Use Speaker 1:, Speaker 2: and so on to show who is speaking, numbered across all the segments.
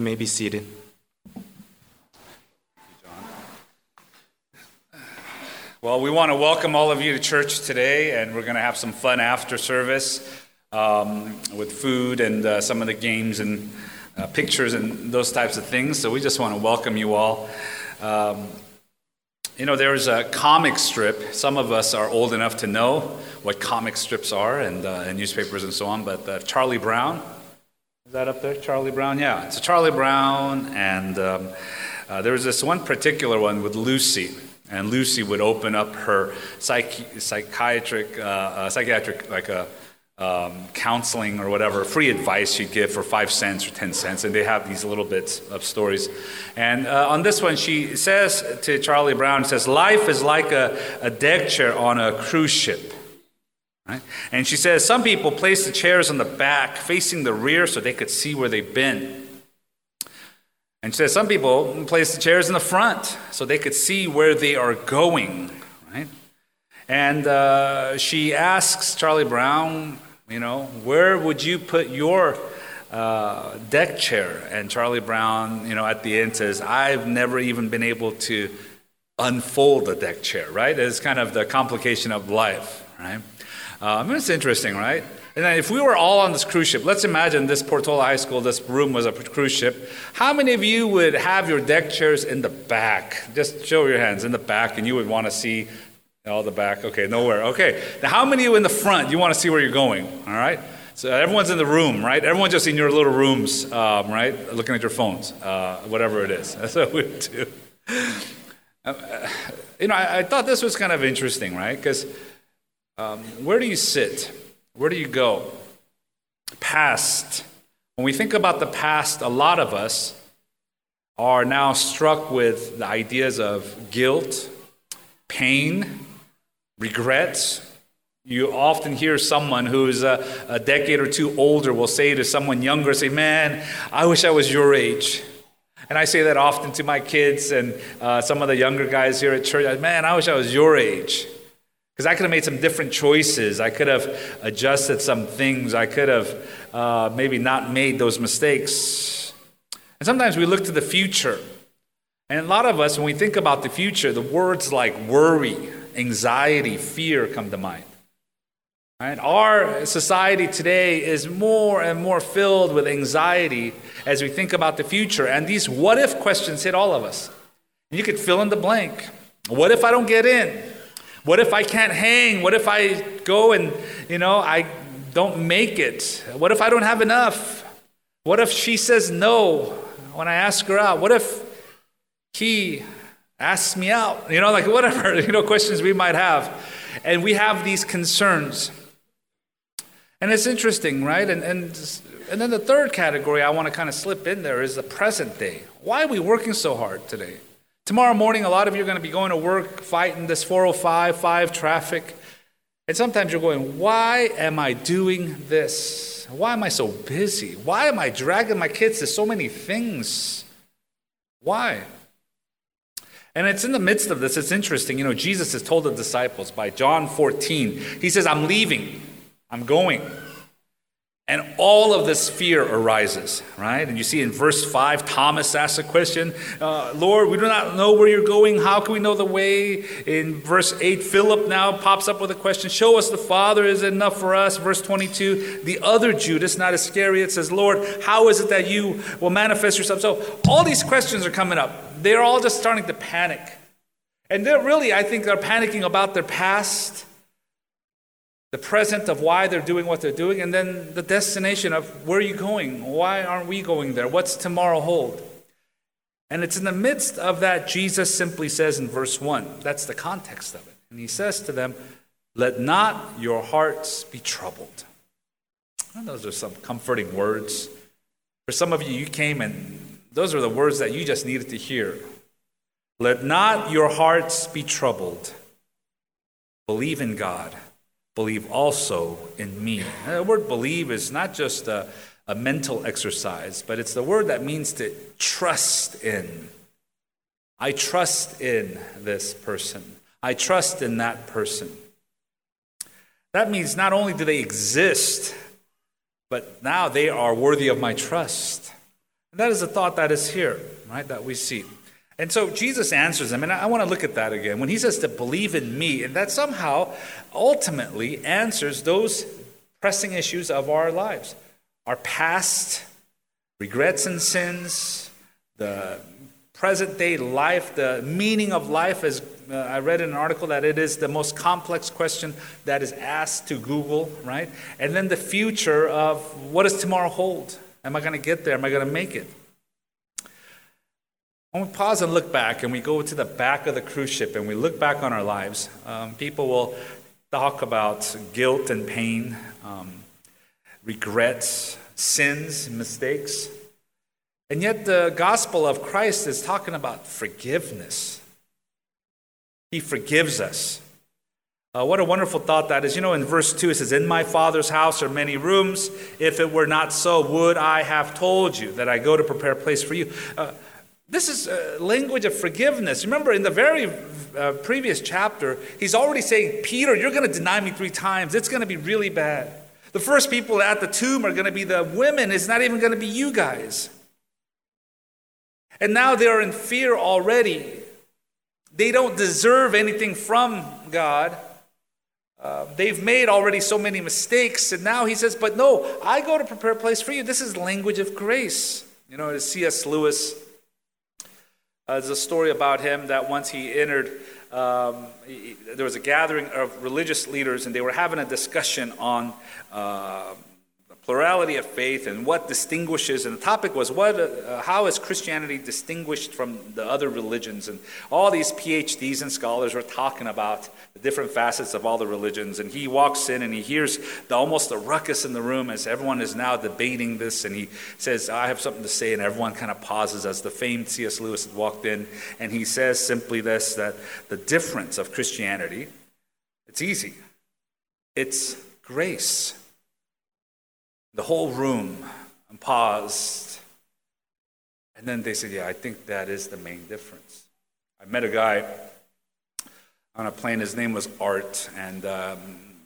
Speaker 1: You may be seated.
Speaker 2: Well, we want to welcome all of you to church today, and we're going to have some fun after service um, with food and uh, some of the games and uh, pictures and those types of things. So we just want to welcome you all. Um, you know, there's a comic strip. Some of us are old enough to know what comic strips are and, uh, and newspapers and so on, but uh, Charlie Brown, is that up there? Charlie Brown? Yeah, it's Charlie Brown, and um, uh, there was this one particular one with Lucy. And Lucy would open up her psych- psychiatric, uh, uh, psychiatric, like a um, counseling or whatever, free advice she'd give for five cents or ten cents. And they have these little bits of stories. And uh, on this one, she says to Charlie Brown, says, Life is like a, a deck chair on a cruise ship. Right? And she says, Some people place the chairs on the back, facing the rear, so they could see where they've been. And she says some people place the chairs in the front so they could see where they are going, right? And uh, she asks Charlie Brown, you know, where would you put your uh, deck chair? And Charlie Brown, you know, at the end says, I've never even been able to unfold a deck chair, right? It's kind of the complication of life, right? Um, it's interesting, right? And if we were all on this cruise ship, let's imagine this Portola High School, this room was a cruise ship. How many of you would have your deck chairs in the back? Just show your hands in the back, and you would want to see all the back. Okay, nowhere. Okay. Now, how many of you in the front? You want to see where you're going? All right. So everyone's in the room, right? Everyone's just in your little rooms, um, right? Looking at your phones, uh, whatever it is. That's what we do. Um, uh, you know, I, I, thought this was kind of interesting, right? Because um, where do you sit? Where do you go? Past. When we think about the past, a lot of us are now struck with the ideas of guilt, pain, regrets. You often hear someone who's a, a decade or two older will say to someone younger, say, Man, I wish I was your age. And I say that often to my kids and uh, some of the younger guys here at church. Man, I wish I was your age. Because I could have made some different choices. I could have adjusted some things. I could have uh, maybe not made those mistakes. And sometimes we look to the future. And a lot of us, when we think about the future, the words like worry, anxiety, fear come to mind. Right? Our society today is more and more filled with anxiety as we think about the future. And these what if questions hit all of us. You could fill in the blank. What if I don't get in? What if I can't hang? What if I go and, you know, I don't make it? What if I don't have enough? What if she says no when I ask her out? What if he asks me out? You know, like whatever, you know, questions we might have. And we have these concerns. And it's interesting, right? And, and, and then the third category I want to kind of slip in there is the present day. Why are we working so hard today? Tomorrow morning, a lot of you are going to be going to work fighting this 405 5 traffic. And sometimes you're going, Why am I doing this? Why am I so busy? Why am I dragging my kids to so many things? Why? And it's in the midst of this, it's interesting. You know, Jesus has told the disciples by John 14, He says, I'm leaving, I'm going. And all of this fear arises, right? And you see in verse 5, Thomas asks a question uh, Lord, we do not know where you're going. How can we know the way? In verse 8, Philip now pops up with a question Show us the Father. Is enough for us? Verse 22, the other Judas, not Iscariot, says, Lord, how is it that you will manifest yourself? So all these questions are coming up. They're all just starting to panic. And they're really, I think, they're panicking about their past the present of why they're doing what they're doing, and then the destination of where are you going? Why aren't we going there? What's tomorrow hold? And it's in the midst of that, Jesus simply says in verse 1, that's the context of it. And he says to them, Let not your hearts be troubled. And those are some comforting words. For some of you, you came and those are the words that you just needed to hear. Let not your hearts be troubled. Believe in God believe also in me. the word believe is not just a, a mental exercise, but it's the word that means to trust in. I trust in this person. I trust in that person. That means not only do they exist, but now they are worthy of my trust. And that is a thought that is here, right, that we see. And so Jesus answers them, and I want to look at that again. When he says to believe in me, and that somehow ultimately answers those pressing issues of our lives our past regrets and sins, the present day life, the meaning of life, as uh, I read in an article that it is the most complex question that is asked to Google, right? And then the future of what does tomorrow hold? Am I going to get there? Am I going to make it? When we pause and look back and we go to the back of the cruise ship and we look back on our lives, um, people will talk about guilt and pain, um, regrets, sins, mistakes. And yet, the gospel of Christ is talking about forgiveness. He forgives us. Uh, what a wonderful thought that is. You know, in verse 2, it says, In my Father's house are many rooms. If it were not so, would I have told you that I go to prepare a place for you? Uh, this is a language of forgiveness. Remember, in the very uh, previous chapter, he's already saying, Peter, you're going to deny me three times. It's going to be really bad. The first people at the tomb are going to be the women. It's not even going to be you guys. And now they're in fear already. They don't deserve anything from God. Uh, they've made already so many mistakes. And now he says, But no, I go to prepare a place for you. This is language of grace. You know, C.S. Lewis uh, there's a story about him that once he entered, um, he, there was a gathering of religious leaders, and they were having a discussion on uh, plurality of faith and what distinguishes and the topic was what uh, how is christianity distinguished from the other religions? And all these phds and scholars were talking about the different facets of all the religions. And he walks in and he hears the, almost a ruckus in the room as everyone is now debating this. And he says i have something to say and everyone kind of pauses as the famed cs lewis walked in. And he says simply this that the difference of christianity it's easy. It's grace the whole room paused. And then they said, Yeah, I think that is the main difference. I met a guy on a plane. His name was Art, and um,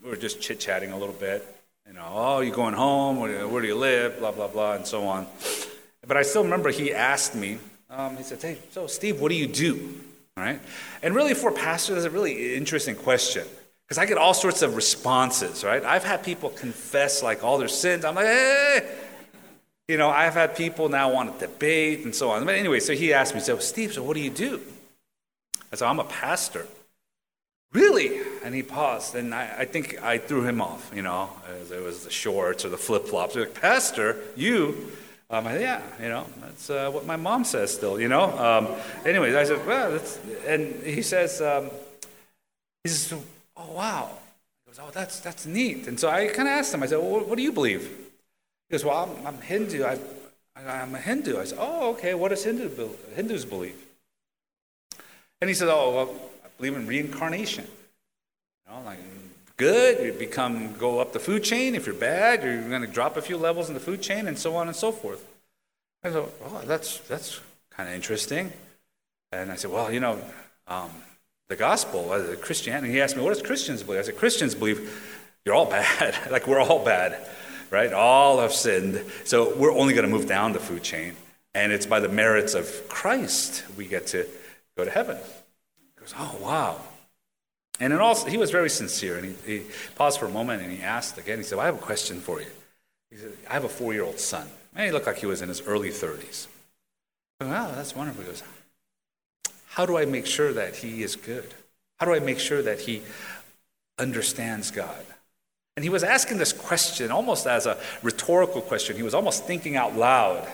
Speaker 2: we were just chit chatting a little bit. You know, oh, you going home? Where do, you, where do, you, live? Blah, blah, blah, and so on. But I still remember he asked me, um, he said, Hey, so Steve, what do you do? All right? And really, for pastors, it's a really interesting question. Because I get all sorts of responses, right? I've had people confess like all their sins. I'm like, hey! You know, I've had people now want to debate and so on. But anyway, so he asked me, so Steve, so what do you do? I said, I'm a pastor. Really? And he paused, and I, I think I threw him off, you know, as it was the shorts or the flip flops. Like, Pastor, you? Um, I yeah, you know, that's uh, what my mom says still, you know. Um, anyways, I said, well, that's, and he says, um, he says, oh, wow. He goes, oh, that's, that's neat. And so I kind of asked him, I said, well, what, do you believe? He goes, well, I'm, I'm Hindu. I, I'm a Hindu. I said, oh, okay, what does Hindu, Hindus believe? And he said, oh, well, I believe in reincarnation. You know, like, good, you become, go up the food chain. If you're bad, you're going to drop a few levels in the food chain, and so on and so forth. I said, oh, that's, that's kind of interesting. And I said, well, you know, um, the gospel, Christianity. He asked me, what does Christians believe? I said, Christians believe you're all bad. like we're all bad, right? All have sinned. So we're only going to move down the food chain. And it's by the merits of Christ we get to go to heaven. He goes, oh, wow. And it also, he was very sincere. And he, he paused for a moment and he asked again, he said, well, I have a question for you. He said, I have a four year old son. And he looked like he was in his early 30s. I wow, that's wonderful. He goes, how do I make sure that he is good? How do I make sure that he understands God? And he was asking this question almost as a rhetorical question. He was almost thinking out loud.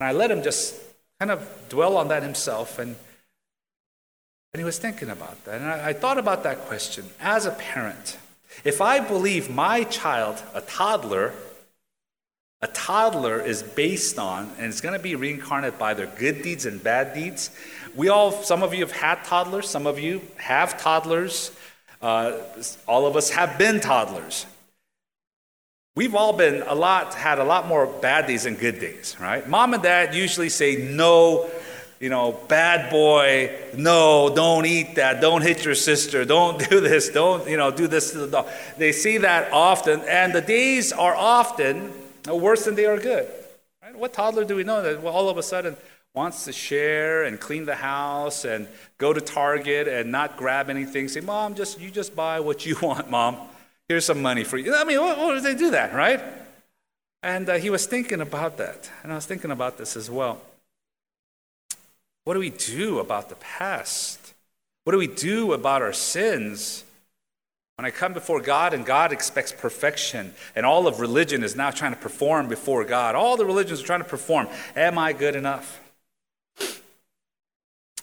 Speaker 2: And I let him just kind of dwell on that himself. And, and he was thinking about that. And I, I thought about that question as a parent. If I believe my child, a toddler, a toddler is based on, and it's going to be reincarnated by their good deeds and bad deeds. We all, some of you have had toddlers, some of you have toddlers. Uh, all of us have been toddlers. We've all been a lot, had a lot more bad days than good days, right? Mom and dad usually say, no, you know, bad boy, no, don't eat that, don't hit your sister, don't do this, don't, you know, do this to the dog. They see that often, and the days are often worse than they are good. Right? What toddler do we know that all of a sudden wants to share and clean the house and go to Target and not grab anything? Say, Mom, just you just buy what you want, Mom. Here's some money for you. I mean, what, what do they do that, right? And uh, he was thinking about that, and I was thinking about this as well. What do we do about the past? What do we do about our sins? When I come before God and God expects perfection, and all of religion is now trying to perform before God, all the religions are trying to perform. Am I good enough?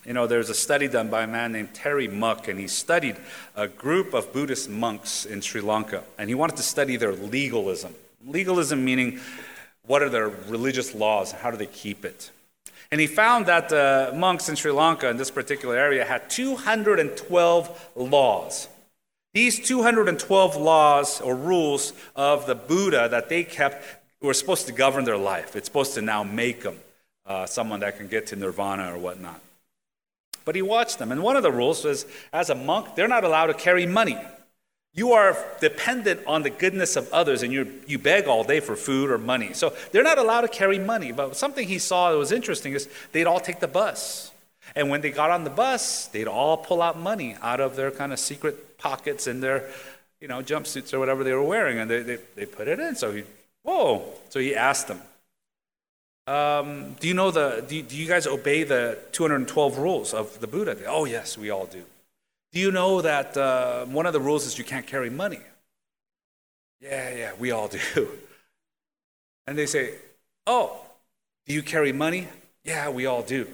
Speaker 2: You know, there's a study done by a man named Terry Muck, and he studied a group of Buddhist monks in Sri Lanka, and he wanted to study their legalism. Legalism meaning what are their religious laws, and how do they keep it? And he found that the monks in Sri Lanka in this particular area had 212 laws. These 212 laws or rules of the Buddha that they kept were supposed to govern their life. It's supposed to now make them uh, someone that can get to nirvana or whatnot. But he watched them, and one of the rules was as a monk, they're not allowed to carry money. You are dependent on the goodness of others, and you you beg all day for food or money. So they're not allowed to carry money. But something he saw that was interesting is they'd all take the bus. And when they got on the bus, they'd all pull out money out of their kind of secret pockets in their, you know, jumpsuits or whatever they were wearing, and they, they, they put it in. So he, whoa. So he asked them, um, do you know the, do you, do you, guys obey the 212 rules of the Buddha? They, oh, yes, we all do. Do you know that uh, one of the rules is you can't carry money? Yeah, yeah, we all do. And they say, oh, do you carry money? Yeah, we all do.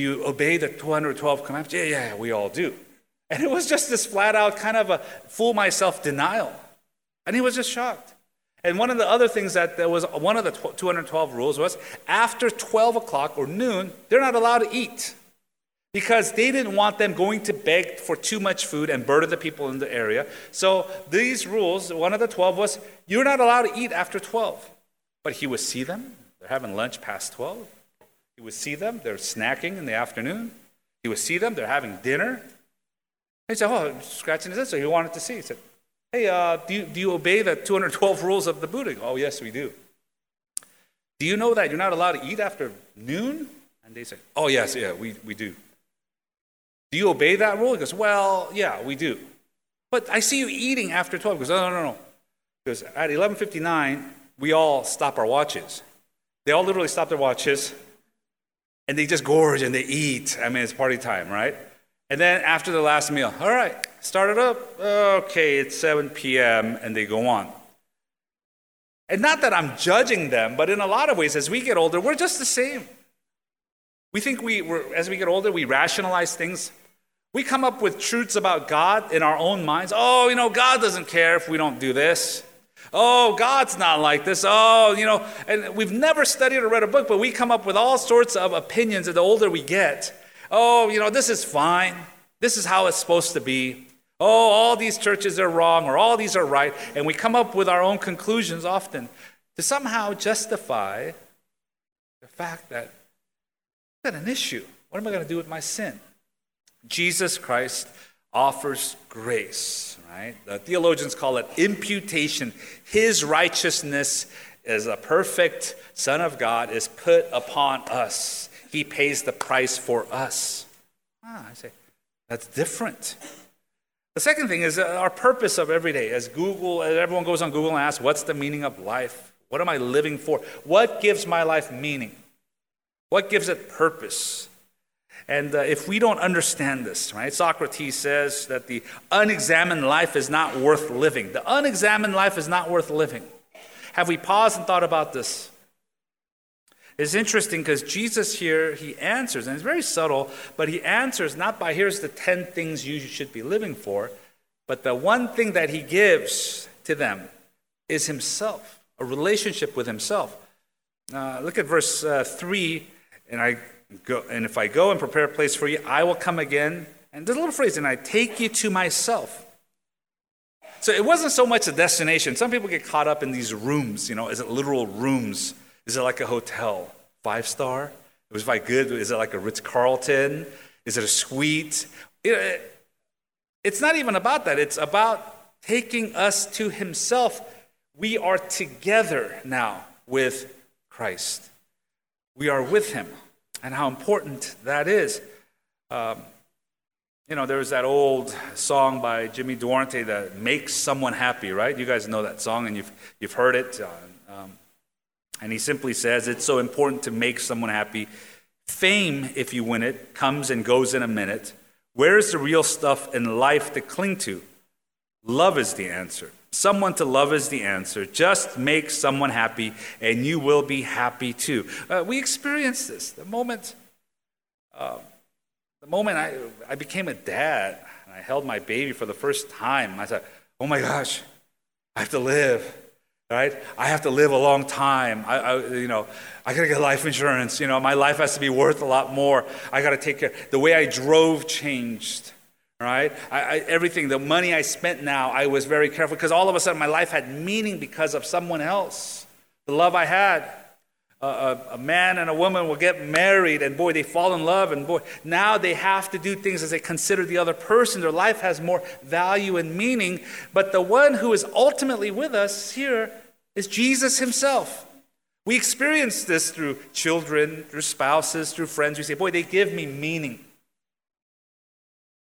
Speaker 2: Do you obey the 212 commandments? Yeah, yeah, we all do. And it was just this flat out kind of a fool myself denial. And he was just shocked. And one of the other things that there was one of the 212 rules was after 12 o'clock or noon, they're not allowed to eat because they didn't want them going to beg for too much food and burden the people in the area. So these rules, one of the 12 was you're not allowed to eat after 12. But he would see them, they're having lunch past 12. He would see them, they're snacking in the afternoon. He would see them, they're having dinner. He said, Oh, scratching his head. So he wanted to see. He said, Hey, uh, do, you, do you obey the 212 rules of the Buddha? Oh, yes, we do. Do you know that you're not allowed to eat after noon? And they said, Oh, yes, yeah, we, we do. Do you obey that rule? He goes, Well, yeah, we do. But I see you eating after 12. He goes, No, no, no, no. Because at 11.59, we all stop our watches. They all literally stop their watches, and they just gorge and they eat. I mean, it's party time, right? And then after the last meal, all right, start it up. Okay, it's 7 p.m., and they go on. And not that I'm judging them, but in a lot of ways, as we get older, we're just the same. We think we, as we get older, we rationalize things. We come up with truths about God in our own minds. Oh, you know, God doesn't care if we don't do this. Oh, God's not like this. Oh, you know, and we've never studied or read a book, but we come up with all sorts of opinions the older we get oh, you know, this is fine. This is how it's supposed to be. Oh, all these churches are wrong or all these are right. And we come up with our own conclusions often to somehow justify the fact that I've got an issue. What am I going to do with my sin? Jesus Christ offers grace, right? The theologians call it imputation. His righteousness as a perfect Son of God is put upon us. He pays the price for us. Ah, I say, that's different. The second thing is our purpose of every day. As Google, as everyone goes on Google and asks, what's the meaning of life? What am I living for? What gives my life meaning? What gives it purpose? And uh, if we don't understand this, right, Socrates says that the unexamined life is not worth living. The unexamined life is not worth living. Have we paused and thought about this? It's interesting because Jesus here, he answers, and it's very subtle, but he answers not by here's the 10 things you should be living for, but the one thing that he gives to them is himself, a relationship with himself. Uh, look at verse uh, 3, and, I go, and if I go and prepare a place for you, I will come again. And there's a little phrase, and I take you to myself. So it wasn't so much a destination. Some people get caught up in these rooms, you know, is it literal rooms? Is it like a hotel? Five star? It was like good. Is it like a Ritz Carlton? Is it a suite? It, it's not even about that. It's about taking us to Himself. We are together now with Christ. We are with him, and how important that is. Um, you know, there's that old song by Jimmy Durante that makes someone happy, right? You guys know that song and you've, you've heard it. Uh, um, and he simply says, It's so important to make someone happy. Fame, if you win it, comes and goes in a minute. Where is the real stuff in life to cling to? Love is the answer. Someone to love is the answer. Just make someone happy, and you will be happy too. Uh, we experience this. The moment, uh, the moment I, I became a dad, and I held my baby for the first time, I said, "Oh my gosh, I have to live." Right? I have to live a long time. I, I you know, I gotta get life insurance. You know, my life has to be worth a lot more. I gotta take care. The way I drove changed right? I, I, everything, the money I spent now, I was very careful because all of a sudden my life had meaning because of someone else. The love I had. A, a, man and a woman will get married, and boy, they fall in love, and boy, now they have to do things as they consider the other person. Their life has more value and meaning. But the one who is ultimately with us here is Jesus himself. We experience this through children, through spouses, through friends. We say, boy, they give me meaning.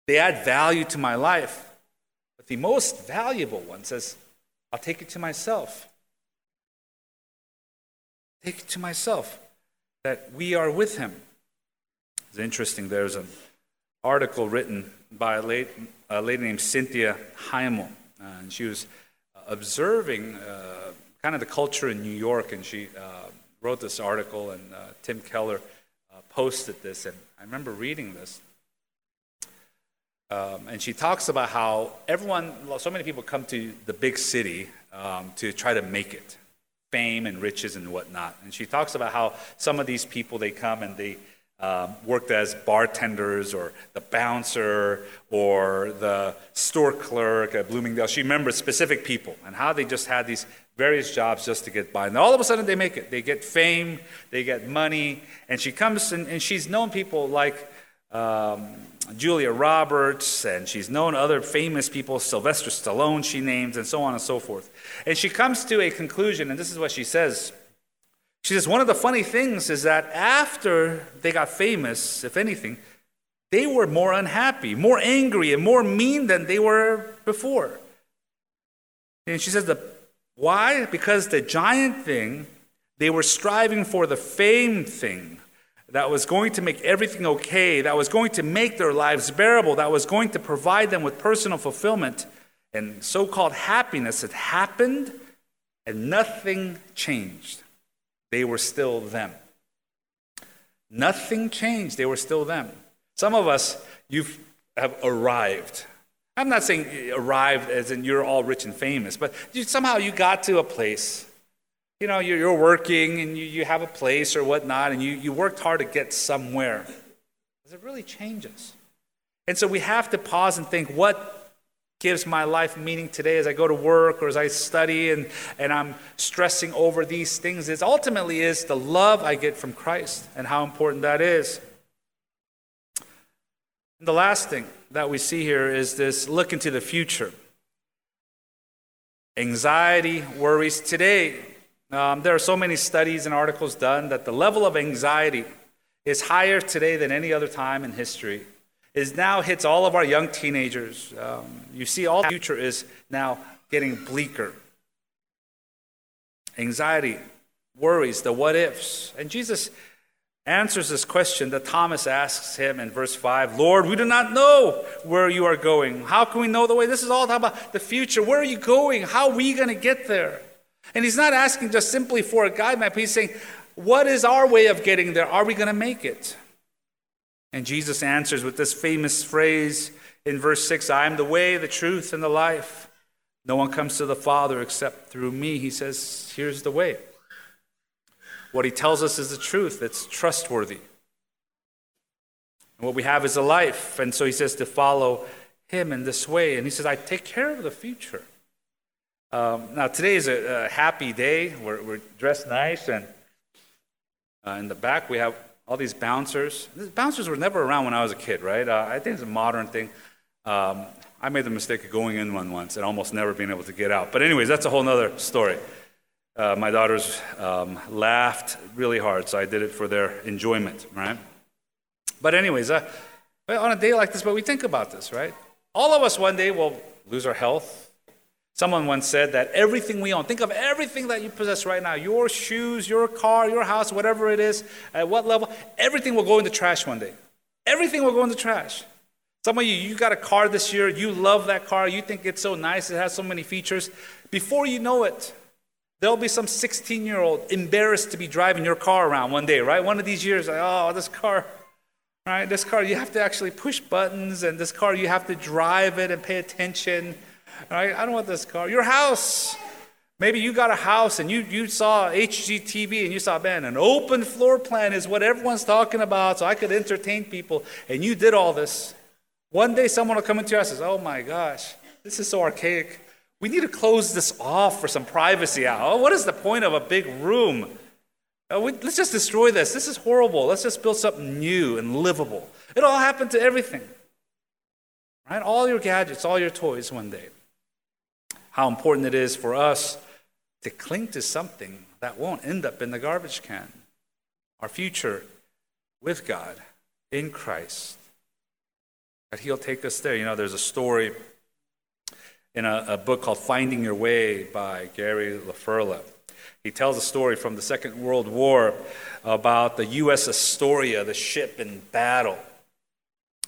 Speaker 2: They add value to my life. But the most valuable one says, I'll take it to myself. Take it to myself that we are with him. It's interesting. There's an article written by a lady, a lady named Cynthia Heimel. Uh, and she was observing uh, kind of the culture in New York, and she uh, wrote this article, and uh, Tim Keller uh, posted this. And I remember reading this. Um, and she talks about how everyone, so many people come to the big city um, to try to make it, fame and riches and whatnot. And she talks about how some of these people, they come and they um, worked as bartenders or the bouncer or the store clerk at Bloomingdale. She remembers specific people and how they just had these various jobs just to get by. And all of a sudden they make it. They get fame, they get money. And she comes and, and she's known people like um, Julia Roberts, and she's known other famous people, Sylvester Stallone, she names, and so on and so forth. And she comes to a conclusion, and this is what she says. She says, One of the funny things is that after they got famous, if anything, they were more unhappy, more angry, and more mean than they were before. And she says, the, Why? Because the giant thing, they were striving for the fame thing that was going to make everything okay, that was going to make their lives bearable, that was going to provide them with personal fulfillment and so called happiness had happened and nothing changed. They were still them. Nothing changed. They were still them. Some of us, you have arrived. I'm not saying arrived as in you're all rich and famous, but you, somehow you got to a place you know, you're, working and you, you have a place or whatnot, and you, you worked hard to get somewhere. Does it really change us? And so we have to pause and think what gives my life meaning today as I go to work or as I study and, and I'm stressing over these things is ultimately is the love I get from Christ and how important that is. And the last thing that we see here is this look into the future. Anxiety, worries. Today, um, there are so many studies and articles done that the level of anxiety is higher today than any other time in history. It now hits all of our young teenagers. Um, you see, all the future is now getting bleaker. Anxiety, worries, the what ifs. And Jesus answers this question that Thomas asks him in verse 5 Lord, we do not know where you are going. How can we know the way? This is all about the future. Where are you going? How are we going to get there? And he's not asking just simply for a guide map. He's saying, What is our way of getting there? Are we going to make it? And Jesus answers with this famous phrase in verse 6 I am the way, the truth, and the life. No one comes to the Father except through me. He says, Here's the way. What he tells us is the truth, it's trustworthy. And what we have is a life. And so he says to follow him in this way. And he says, I take care of the future. Um, now, today is a, a happy day. We're, we're, dressed nice, and uh, in the back we have all these bouncers. These bouncers were never around when I was a kid, right? Uh, I think it's a modern thing. Um, I made the mistake of going in one once and almost never being able to get out. But, anyways, that's a whole other story. uh, my daughters um, laughed really hard, so I did it for their enjoyment, right? But, anyways, uh, on a day like this, but we think about this, right? All of us one day will lose our health. Someone once said that everything we own, think of everything that you possess right now your shoes, your car, your house, whatever it is, at what level, everything will go in the trash one day. Everything will go in the trash. Some of you, you got a car this year, you love that car, you think it's so nice, it has so many features. Before you know it, there'll be some 16 year old embarrassed to be driving your car around one day, right? One of these years, like, oh, this car, right? This car, you have to actually push buttons, and this car, you have to drive it and pay attention, right? I don't want this car. Your house. Maybe you got a house and you, you saw HGTV and you saw, man, an open floor plan is what everyone's talking about, so I could entertain people, and you did all this. One day someone will come into your house and says, oh my gosh, this is so archaic. We need to close this off for some privacy. Oh, what is the point of a big room? Oh, we, let's just destroy this. This is horrible. Let's just build something new and livable. It all happened to everything. Right? All your gadgets, all your toys one day. How important it is for us to cling to something that won't end up in the garbage can. Our future with God in Christ. That He'll take us there. You know, there's a story in a, a book called Finding Your Way by Gary LaFerla. He tells a story from the Second World War about the U.S. Astoria, the ship in battle.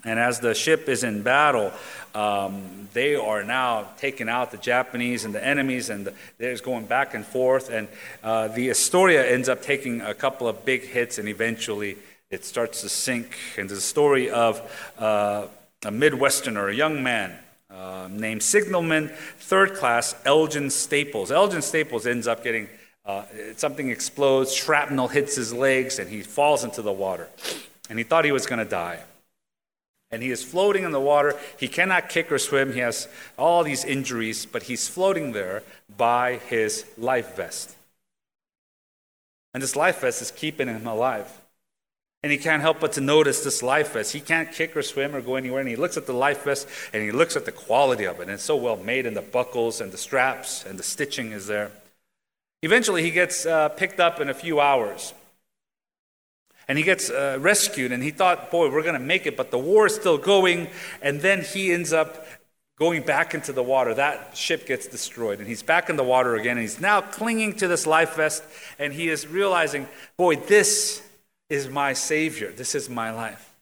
Speaker 2: And as the ship is in battle, um, they are now taking out the Japanese and the enemies, and the, there's going back and forth. And uh, the Astoria ends up taking a couple of big hits, and eventually it starts to sink. And the story of uh, a Midwesterner, a young man uh, named Signalman Third Class Elgin Staples. Elgin Staples ends up getting uh, something explodes, shrapnel hits his legs, and he falls into the water. And he thought he was going to die. And he is floating in the water. He cannot kick or swim. He has all these injuries, but he's floating there by his life vest. And this life vest is keeping him alive. And he can't help but to notice this life vest. He can't kick or swim or go anywhere. And he looks at the life vest and he looks at the quality of it. And it's so well made, and the buckles and the straps and the stitching is there. Eventually, he gets uh, picked up in a few hours. And he gets uh, rescued, and he thought, boy, we're going to make it, but the war is still going. And then he ends up going back into the water. That ship gets destroyed, and he's back in the water again. And he's now clinging to this life vest, and he is realizing, boy, this is my Savior, this is my life.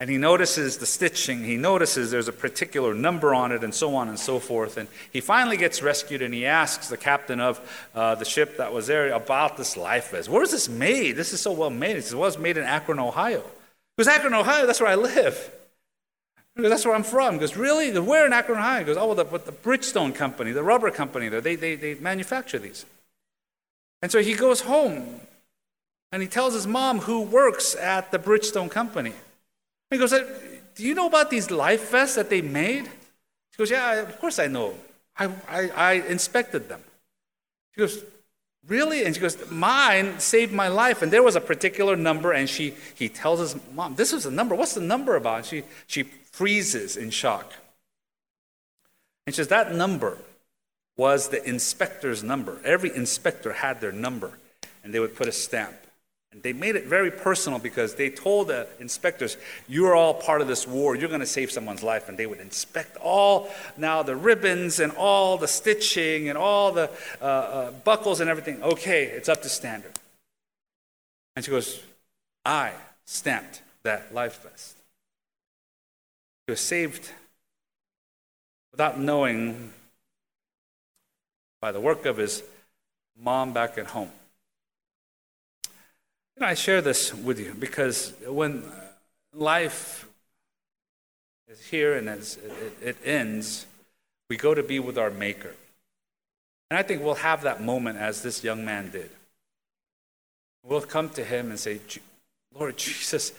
Speaker 2: And he notices the stitching, he notices there's a particular number on it, and so on and so forth. And he finally gets rescued and he asks the captain of uh, the ship that was there about this life vest. Where is this made? This is so well made. He says, Well, it's made in Akron, Ohio. He goes, Akron, Ohio, that's where I live. Goes, that's where I'm from. He goes, Really? Where in Akron, Ohio? He goes, Oh, well, the, the Bridgestone company, the rubber company, there, they, they, they manufacture these. And so he goes home and he tells his mom who works at the Bridgestone company. He goes, uh, Do you know about these life vests that they made? She goes, Yeah, of course I know. I, I, I inspected them. She goes, Really? And she goes, Mine saved my life. And there was a particular number, and she, he tells his mom, This is the number. What's the number about? she, she freezes in shock. And she says, That number was the inspector's number. Every inspector had their number, and they would put a stamp. And they made it very personal because they told the inspectors, You're all part of this war. You're going to save someone's life. And they would inspect all now the ribbons and all the stitching and all the uh, uh, buckles and everything. Okay, it's up to standard. And she goes, I stamped that life vest. He was saved without knowing by the work of his mom back at home. You know, I share this with you because when life is here and it, it ends, we go to be with our Maker. And I think we'll have that moment as this young man did. We'll come to him and say, Lord Jesus,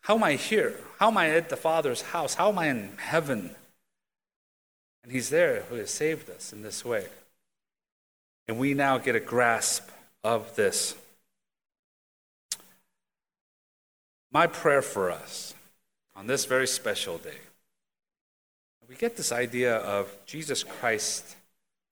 Speaker 2: how am I here? How am I at the Father's house? How am I in heaven? And he's there who has saved us in this way. And we now get a grasp of this. My prayer for us on this very special day, we get this idea of Jesus Christ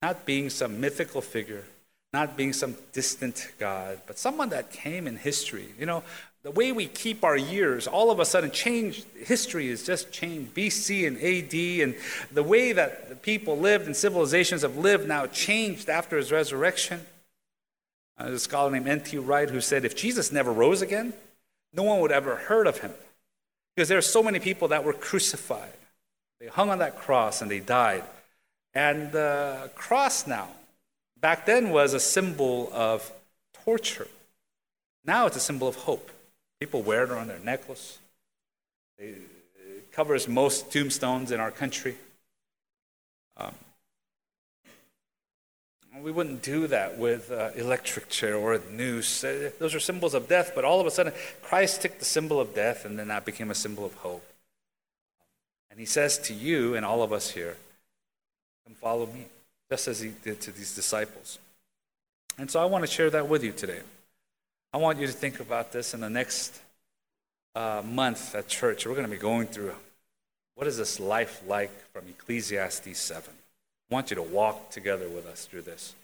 Speaker 2: not being some mythical figure, not being some distant God, but someone that came in history. You know, the way we keep our years all of a sudden changed. History has just changed. BC and AD, and the way that the people lived and civilizations have lived now changed after his resurrection. Uh, there's a scholar named N.T. Wright who said if Jesus never rose again, no one would ever heard of him. Because there are so many people that were crucified. They hung on that cross and they died. And the cross now, back then, was a symbol of torture. Now it's a symbol of hope. People wear it on their necklace. It covers most tombstones in our country. Um, we wouldn't do that with uh, electric chair or a noose. Uh, those are symbols of death, but all of a sudden, Christ took the symbol of death and then that became a symbol of hope. And he says to you and all of us here, Come follow me, just as he did to these disciples. And so I want to share that with you today. I want you to think about this in the next uh, month at church. We're going to be going through what is this life like from Ecclesiastes 7. I want you to walk together with us through this,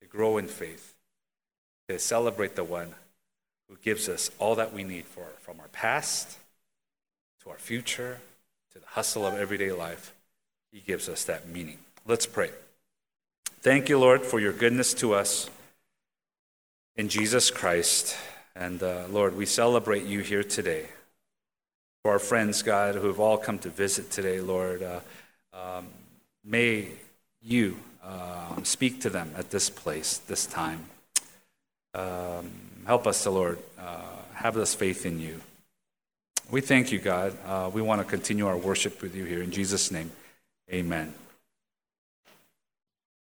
Speaker 2: to grow in faith, to celebrate the one who gives us all that we need for from our past to our future to the hustle of everyday life. He gives us that meaning. Let's pray. Thank you, Lord, for your goodness to us in Jesus Christ. And uh, Lord, we celebrate you here today. For our friends, God, who have all come to visit today, Lord, uh, um, may you um, speak to them at this place, this time. Um, help us, the Lord, uh, have this faith in you. We thank you, God. Uh, we want to continue our worship with you here. In Jesus' name, amen.